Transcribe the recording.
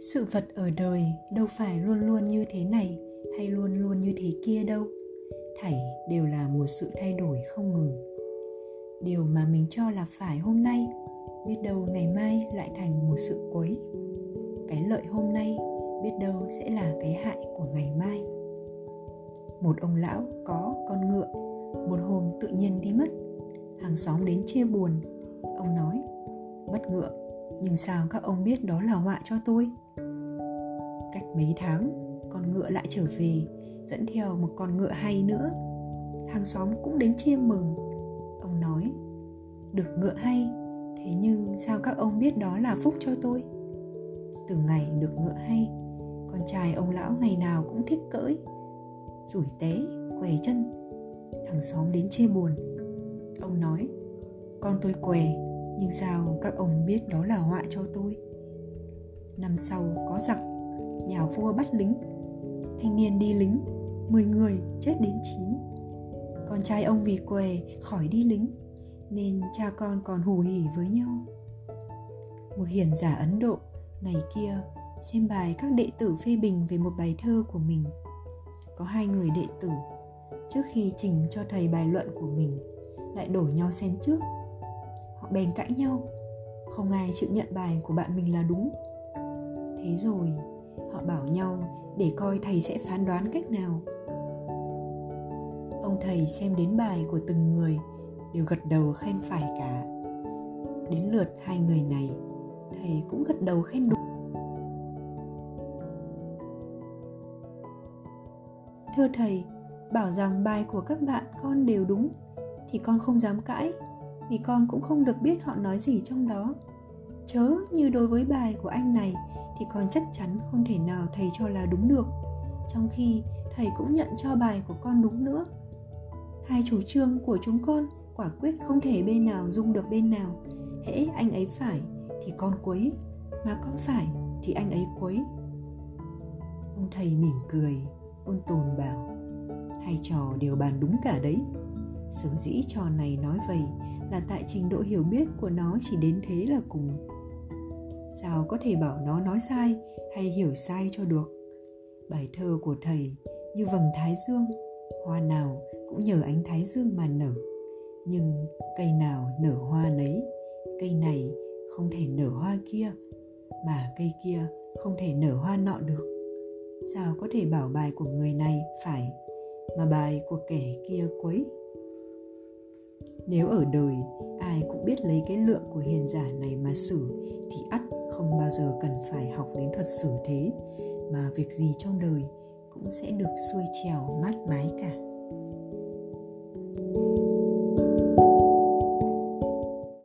sự vật ở đời đâu phải luôn luôn như thế này hay luôn luôn như thế kia đâu. Thảy đều là một sự thay đổi không ngừng. Điều mà mình cho là phải hôm nay, biết đâu ngày mai lại thành một sự quấy cái lợi hôm nay, biết đâu sẽ là cái hại của ngày mai. Một ông lão có con ngựa, một hôm tự nhiên đi mất. Hàng xóm đến chia buồn. Ông nói, mất ngựa, nhưng sao các ông biết đó là họa cho tôi? Cách mấy tháng, con ngựa lại trở về, dẫn theo một con ngựa hay nữa. Hàng xóm cũng đến chia mừng. Ông nói, được ngựa hay, thế nhưng sao các ông biết đó là phúc cho tôi? Từ ngày được ngựa hay, con trai ông lão ngày nào cũng thích cỡi rủi té, què chân. Hàng xóm đến chê buồn. Ông nói, con tôi què, nhưng sao các ông biết đó là họa cho tôi? Năm sau có giặc nhà vua bắt lính. Thanh niên đi lính 10 người chết đến 9 con trai ông vì què khỏi đi lính, nên cha con còn hù hỉ với nhau. Một hiền giả ấn độ ngày kia xem bài các đệ tử phê bình về một bài thơ của mình. Có hai người đệ tử, trước khi trình cho thầy bài luận của mình, lại đổi nhau xem trước. Họ bèn cãi nhau, không ai chịu nhận bài của bạn mình là đúng. Thế rồi họ bảo nhau để coi thầy sẽ phán đoán cách nào. Ông thầy xem đến bài của từng người, đều gật đầu khen phải cả. Đến lượt hai người này, thầy cũng gật đầu khen đúng. Thưa thầy, bảo rằng bài của các bạn con đều đúng, thì con không dám cãi, vì con cũng không được biết họ nói gì trong đó chớ như đối với bài của anh này thì con chắc chắn không thể nào thầy cho là đúng được. Trong khi thầy cũng nhận cho bài của con đúng nữa. Hai chủ trương của chúng con quả quyết không thể bên nào dung được bên nào. Hễ anh ấy phải thì con quấy, mà con phải thì anh ấy quấy. Ông thầy mỉm cười, ôn tồn bảo, hai trò đều bàn đúng cả đấy. Sướng dĩ trò này nói vậy là tại trình độ hiểu biết của nó chỉ đến thế là cùng. Sao có thể bảo nó nói sai hay hiểu sai cho được? Bài thơ của thầy như vầng thái dương, hoa nào cũng nhờ ánh thái dương mà nở. Nhưng cây nào nở hoa nấy, cây này không thể nở hoa kia, mà cây kia không thể nở hoa nọ được. Sao có thể bảo bài của người này phải, mà bài của kẻ kia quấy? Nếu ở đời, ai cũng biết lấy cái lượng của hiền giả này mà xử, thì ắt không bao giờ cần phải học đến thuật xử thế. Mà việc gì trong đời cũng sẽ được xuôi trèo mát mái cả.